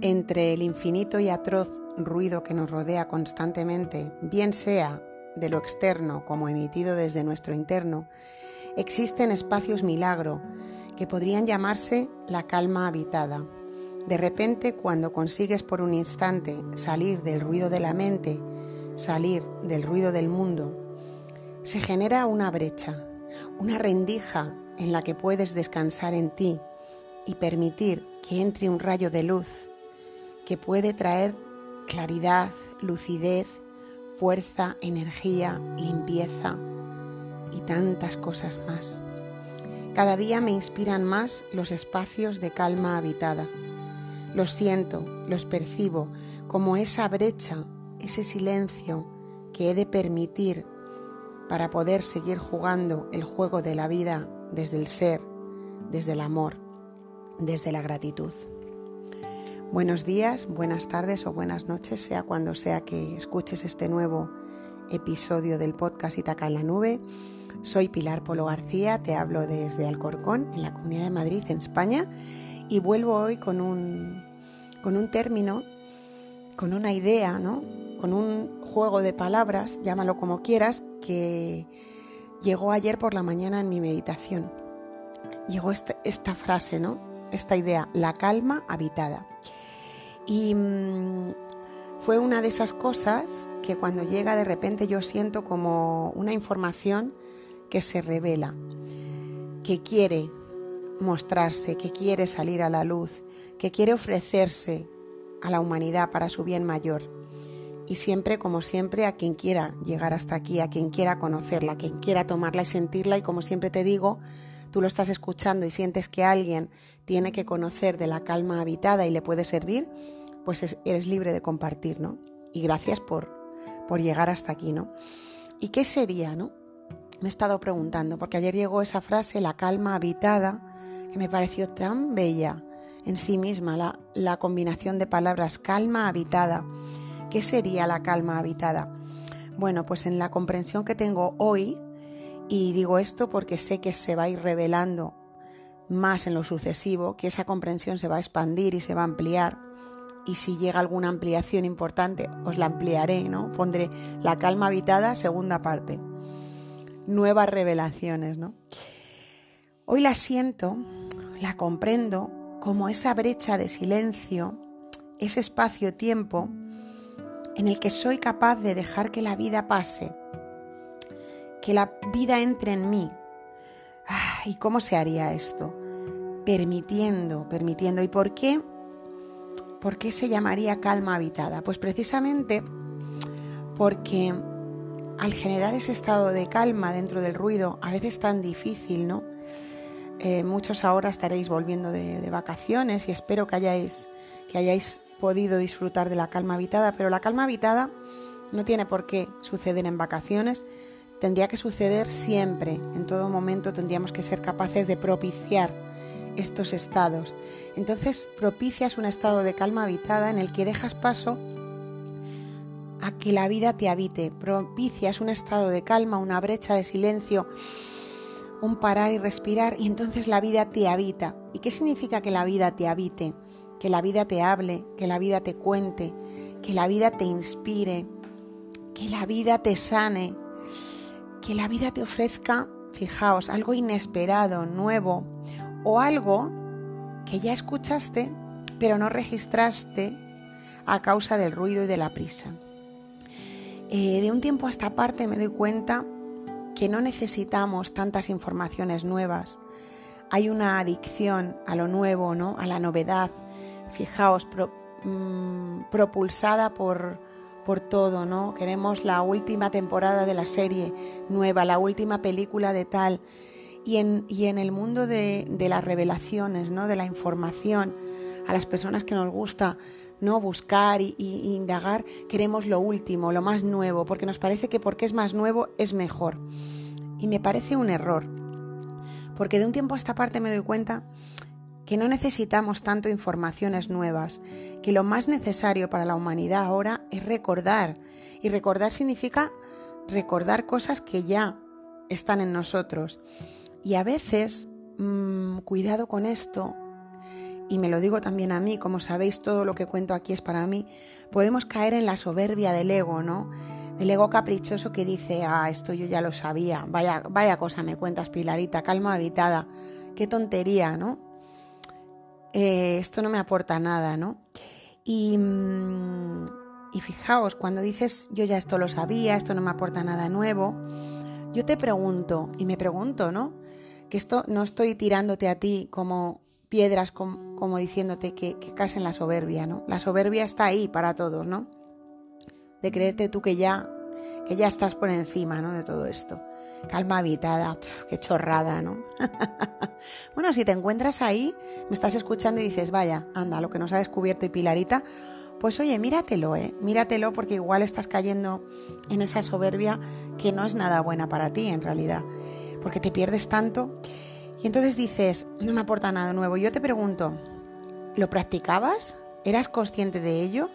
entre el infinito y atroz ruido que nos rodea constantemente, bien sea de lo externo como emitido desde nuestro interno, existen espacios milagro que podrían llamarse la calma habitada. De repente, cuando consigues por un instante salir del ruido de la mente, salir del ruido del mundo, se genera una brecha, una rendija en la que puedes descansar en ti y permitir que entre un rayo de luz que puede traer claridad, lucidez, fuerza, energía, limpieza y tantas cosas más. Cada día me inspiran más los espacios de calma habitada. Los siento, los percibo como esa brecha, ese silencio que he de permitir para poder seguir jugando el juego de la vida desde el ser, desde el amor, desde la gratitud. Buenos días, buenas tardes o buenas noches, sea cuando sea que escuches este nuevo episodio del podcast Itaca en la Nube. Soy Pilar Polo García, te hablo desde Alcorcón, en la Comunidad de Madrid, en España, y vuelvo hoy con un, con un término, con una idea, ¿no? con un juego de palabras, llámalo como quieras, que llegó ayer por la mañana en mi meditación. Llegó esta, esta frase, ¿no? Esta idea, la calma habitada. Y mm, fue una de esas cosas que cuando llega de repente yo siento como una información que se revela, que quiere mostrarse, que quiere salir a la luz, que quiere ofrecerse a la humanidad para su bien mayor. Y siempre, como siempre, a quien quiera llegar hasta aquí, a quien quiera conocerla, a quien quiera tomarla y sentirla. Y como siempre te digo, tú lo estás escuchando y sientes que alguien tiene que conocer de la calma habitada y le puede servir, pues eres libre de compartir, ¿no? Y gracias por, por llegar hasta aquí, ¿no? ¿Y qué sería, no? Me he estado preguntando, porque ayer llegó esa frase, la calma habitada, que me pareció tan bella en sí misma, la, la combinación de palabras calma habitada. ¿Qué sería la calma habitada? Bueno, pues en la comprensión que tengo hoy, y digo esto porque sé que se va a ir revelando más en lo sucesivo, que esa comprensión se va a expandir y se va a ampliar. Y si llega alguna ampliación importante, os la ampliaré, ¿no? Pondré la calma habitada, segunda parte. Nuevas revelaciones, ¿no? Hoy la siento, la comprendo como esa brecha de silencio, ese espacio-tiempo en el que soy capaz de dejar que la vida pase, que la vida entre en mí. Ah, ¿Y cómo se haría esto? Permitiendo, permitiendo. ¿Y por qué? ¿Por qué se llamaría calma habitada? Pues precisamente porque al generar ese estado de calma dentro del ruido, a veces tan difícil, ¿no? Eh, muchos ahora estaréis volviendo de, de, vacaciones y espero que hayáis, que hayáis podido disfrutar de la calma habitada, pero la calma habitada no tiene por qué suceder en vacaciones, tendría que suceder siempre, en todo momento tendríamos que ser capaces de propiciar estos estados. Entonces propicias un estado de calma habitada en el que dejas paso a que la vida te habite, propicias un estado de calma, una brecha de silencio, un parar y respirar y entonces la vida te habita. ¿Y qué significa que la vida te habite? que la vida te hable, que la vida te cuente, que la vida te inspire, que la vida te sane, que la vida te ofrezca, fijaos, algo inesperado, nuevo, o algo que ya escuchaste, pero no registraste a causa del ruido y de la prisa. Eh, de un tiempo a esta parte me doy cuenta que no necesitamos tantas informaciones nuevas. Hay una adicción a lo nuevo, ¿no? a la novedad, fijaos, mm, propulsada por, por todo, ¿no? Queremos la última temporada de la serie nueva, la última película de tal. Y en, y en el mundo de, de, las revelaciones, ¿no? de la información, a las personas que nos gusta no buscar y, y, indagar, queremos lo último, lo más nuevo, porque nos parece que porque es más nuevo es mejor. Y me parece un error, porque de un tiempo a esta parte me doy cuenta que no necesitamos tanto informaciones nuevas, que lo más necesario para la humanidad ahora es recordar. Y recordar significa recordar cosas que ya están en nosotros. Y a veces, mmm, cuidado con esto, y me lo digo también a mí, como sabéis, todo lo que cuento aquí es para mí, podemos caer en la soberbia del ego, ¿no? El ego caprichoso que dice, ah, esto yo ya lo sabía, vaya, vaya cosa me cuentas, Pilarita, calma habitada, qué tontería, ¿no? Eh, esto no me aporta nada, ¿no? Y, mm, y fijaos, cuando dices, yo ya esto lo sabía, esto no me aporta nada nuevo, yo te pregunto, y me pregunto, ¿no? Que esto no estoy tirándote a ti como piedras como, diciéndote que, que en la soberbia, ¿no? La soberbia está ahí para todos, ¿no? De creerte tú que ya, que ya estás por encima, ¿no? De todo esto. Calma habitada, qué chorrada, ¿no? bueno, si te encuentras ahí, me estás escuchando y dices, vaya, anda, lo que nos ha descubierto y Pilarita, pues oye, míratelo, ¿eh? Míratelo porque igual estás cayendo en esa soberbia que no es nada buena para ti en realidad, porque te pierdes tanto y entonces dices, no me aporta nada nuevo. Yo te pregunto, ¿lo practicabas? ¿Eras consciente de ello?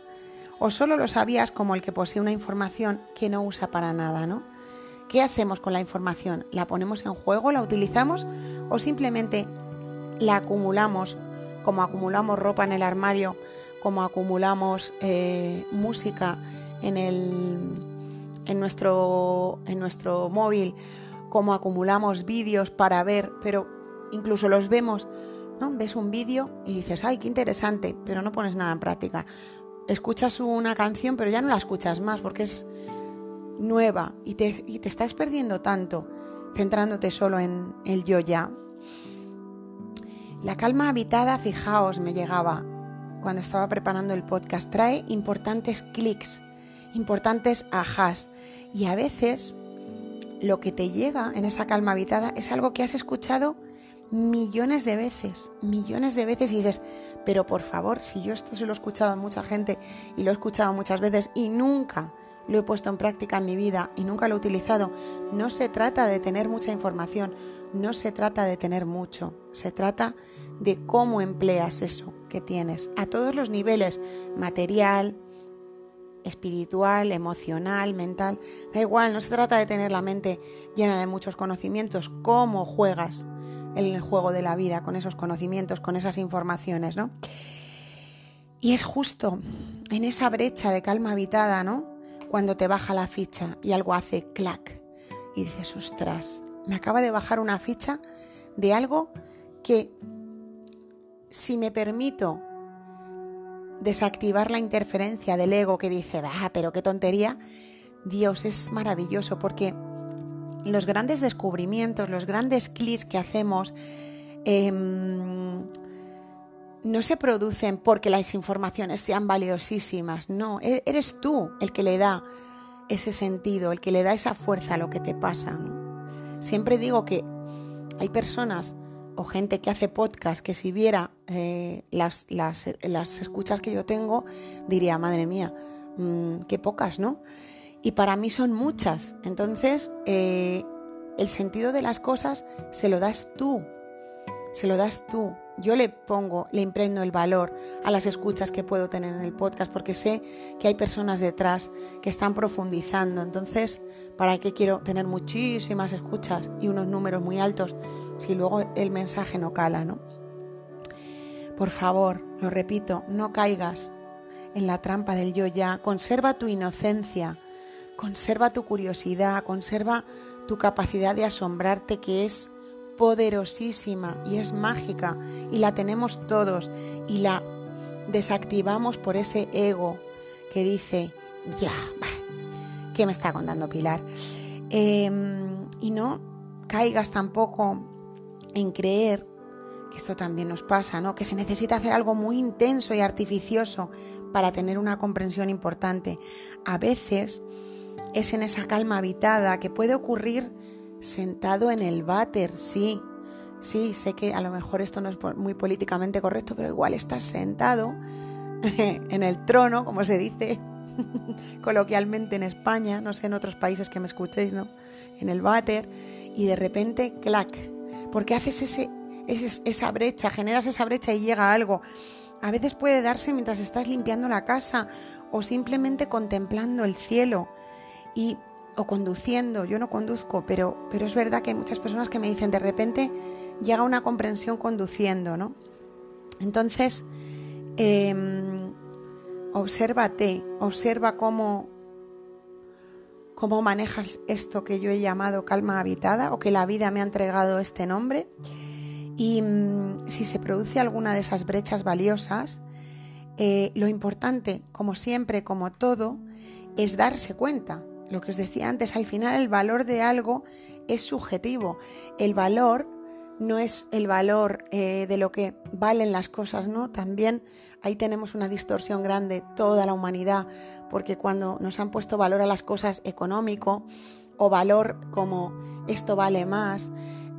¿O solo lo sabías como el que posee una información que no usa para nada, ¿no? ¿Qué hacemos con la información? ¿La ponemos en juego? ¿La utilizamos? ¿O simplemente la acumulamos como acumulamos ropa en el armario, como acumulamos eh, música en, el, en, nuestro, en nuestro móvil como acumulamos vídeos para ver, pero incluso los vemos, ¿no? Ves un vídeo y dices, ay, qué interesante, pero no pones nada en práctica. Escuchas una canción, pero ya no la escuchas más porque es nueva y te, y te estás perdiendo tanto centrándote solo en el yo ya. La calma habitada, fijaos, me llegaba cuando estaba preparando el podcast, trae importantes clics, importantes ajas y a veces lo que te llega en esa calma habitada es algo que has escuchado millones de veces, millones de veces y dices, pero por favor, si yo esto se lo he escuchado a mucha gente y lo he escuchado muchas veces y nunca lo he puesto en práctica en mi vida y nunca lo he utilizado, no se trata de tener mucha información, no se trata de tener mucho, se trata de cómo empleas eso que tienes a todos los niveles, material, espiritual, emocional, mental, da igual, no se trata de tener la mente llena de muchos conocimientos, cómo juegas el juego de la vida con esos conocimientos, con esas informaciones, ¿no? Y es justo en esa brecha de calma habitada, ¿no? Cuando te baja la ficha y algo hace clac y dices, ostras, me acaba de bajar una ficha de algo que si me permito desactivar la interferencia del ego que dice, va, pero qué tontería, Dios es maravilloso porque los grandes descubrimientos, los grandes clics que hacemos, em, no se producen porque las informaciones sean valiosísimas, no, e-, eres tú el que le da ese sentido, el que le da esa fuerza a lo que te pasa. Siempre digo que hay personas o gente que hace podcast que si viera eh, las, las, escuchas que yo tengo, diría, madre mía, mm, qué pocas, ¿no? Y para mí son muchas. Entonces, eh, el sentido de las cosas se lo das tú, se lo das tú. Yo le pongo, le imprendo el valor a las escuchas que puedo tener en el podcast porque sé que hay personas detrás que están profundizando. Entonces, ¿para qué quiero tener muchísimas escuchas y unos números muy altos si luego el mensaje no cala, ¿no? Por favor, lo repito, no caigas en la trampa del yo ya. Conserva tu inocencia, conserva tu curiosidad, conserva tu capacidad de asombrarte que es poderosísima y es mágica y la tenemos todos y la desactivamos por ese ego que dice, ya, ¿qué me está contando Pilar? Em, y no caigas tampoco en creer que esto también nos pasa, ¿no? Que se necesita hacer algo muy intenso y artificioso para tener una comprensión importante. A veces es en esa calma habitada que puede ocurrir sentado en el váter, sí. Sí, sé que a lo mejor esto no es muy políticamente correcto, pero igual estás sentado en el trono, como se dice coloquialmente en España, no sé en otros países que me escuchéis, ¿no? En el váter y de repente, clac, porque haces ese, esa brecha, generas esa brecha y llega algo. A veces puede darse mientras estás limpiando la casa o simplemente contemplando el cielo y o conduciendo, yo no conduzco, pero, pero es verdad que hay muchas personas que me dicen de repente llega una comprensión conduciendo, ¿no? Entonces, em, obsérvate, observa cómo, cómo manejas esto que yo he llamado calma habitada o que la vida me ha entregado este nombre. Y mm, si se produce alguna de esas brechas valiosas, eh, lo importante, como siempre, como todo, es darse cuenta. Lo que os decía antes, al final el valor de algo es subjetivo. El valor no es el valor eh, de lo que valen las cosas, ¿no? También ahí tenemos una distorsión grande, toda la humanidad, porque cuando nos han puesto valor a las cosas económico o valor como esto vale más,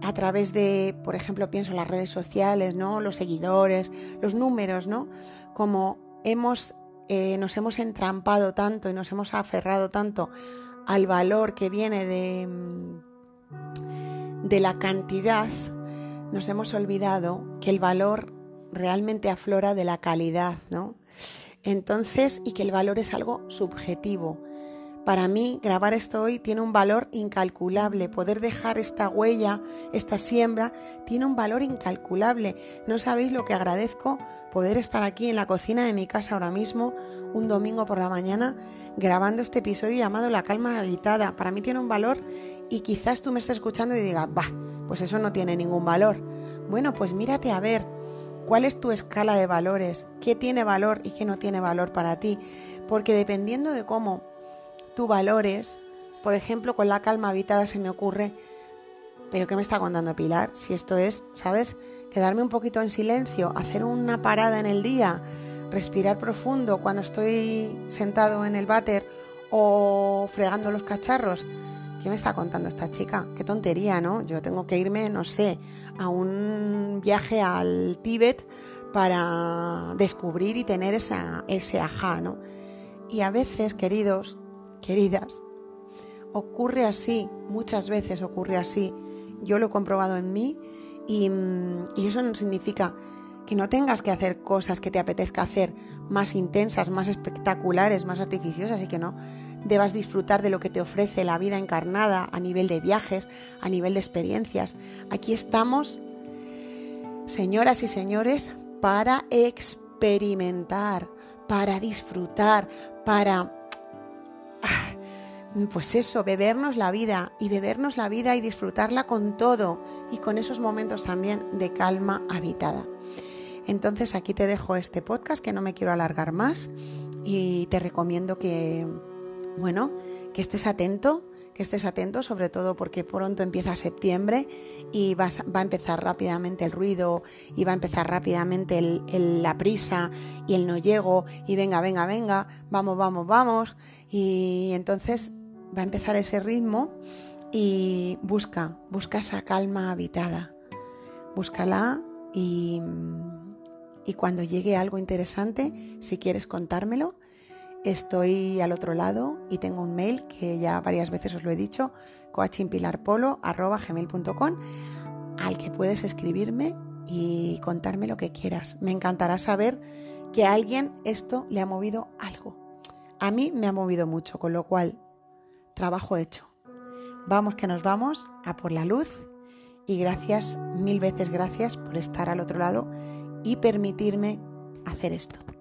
a través de, por ejemplo, pienso en las redes sociales, ¿no? Los seguidores, los números, ¿no? Como hemos, eh, nos hemos entrampado tanto y nos hemos aferrado tanto al valor que viene de, de la cantidad, nos hemos olvidado que el valor realmente aflora de la calidad, ¿no? Entonces, y que el valor es algo subjetivo. Para mí, grabar esto hoy tiene un valor incalculable. Poder dejar esta huella, esta siembra, tiene un valor incalculable. No sabéis lo que agradezco poder estar aquí en la cocina de mi casa ahora mismo, un domingo por la mañana, grabando este episodio llamado La calma habitada. Para mí tiene un valor y quizás tú me estés escuchando y digas, bah, pues eso no tiene ningún valor. Bueno, pues mírate a ver. ¿Cuál es tu escala de valores? ¿Qué tiene valor y qué no tiene valor para ti? Porque dependiendo de cómo tú valores, por ejemplo, con la calma habitada se me ocurre, pero ¿qué me está contando Pilar? Si esto es, ¿sabes? Quedarme un poquito en silencio, hacer una parada en el día, respirar profundo cuando estoy sentado en el váter o fregando los cacharros. ¿Qué me está contando esta chica? Qué tontería, ¿no? Yo tengo que irme, no sé, a un viaje al Tíbet para descubrir y tener esa, ese ajá, ¿no? Y a veces, queridos, queridas. Ocurre así, muchas veces ocurre así. Yo lo he comprobado en mí y, eso no significa que no tengas que hacer cosas que te apetezca hacer más intensas, más espectaculares, más artificiosas y que no debas disfrutar de lo que te ofrece la vida encarnada a nivel de viajes, a nivel de experiencias. Aquí estamos, señoras y señores, para experimentar, para disfrutar, para pues eso, bebernos la vida y bebernos la vida y disfrutarla con todo y con esos momentos también de calma habitada. Entonces aquí te dejo este podcast que no me quiero alargar más y te recomiendo que, bueno, que estés atento, que estés atento sobre todo porque pronto empieza septiembre y va a empezar rápidamente el ruido y va a empezar rápidamente la prisa y el no llego y venga, venga, venga, vamos, vamos, vamos y entonces va a empezar ese ritmo y busca, busca esa calma habitada. Búscala y, y cuando llegue algo interesante, si quieres contármelo, estoy al otro lado y tengo un mail que ya varias veces os lo he dicho, coachingpilarpolo.com, al que puedes escribirme y contarme lo que quieras. Me encantará saber que a alguien esto le ha movido algo. A mí me ha movido mucho, con lo cual trabajo hecho. Vamos que nos vamos a por la luz y gracias, mil veces gracias por estar al otro lado y permitirme hacer esto.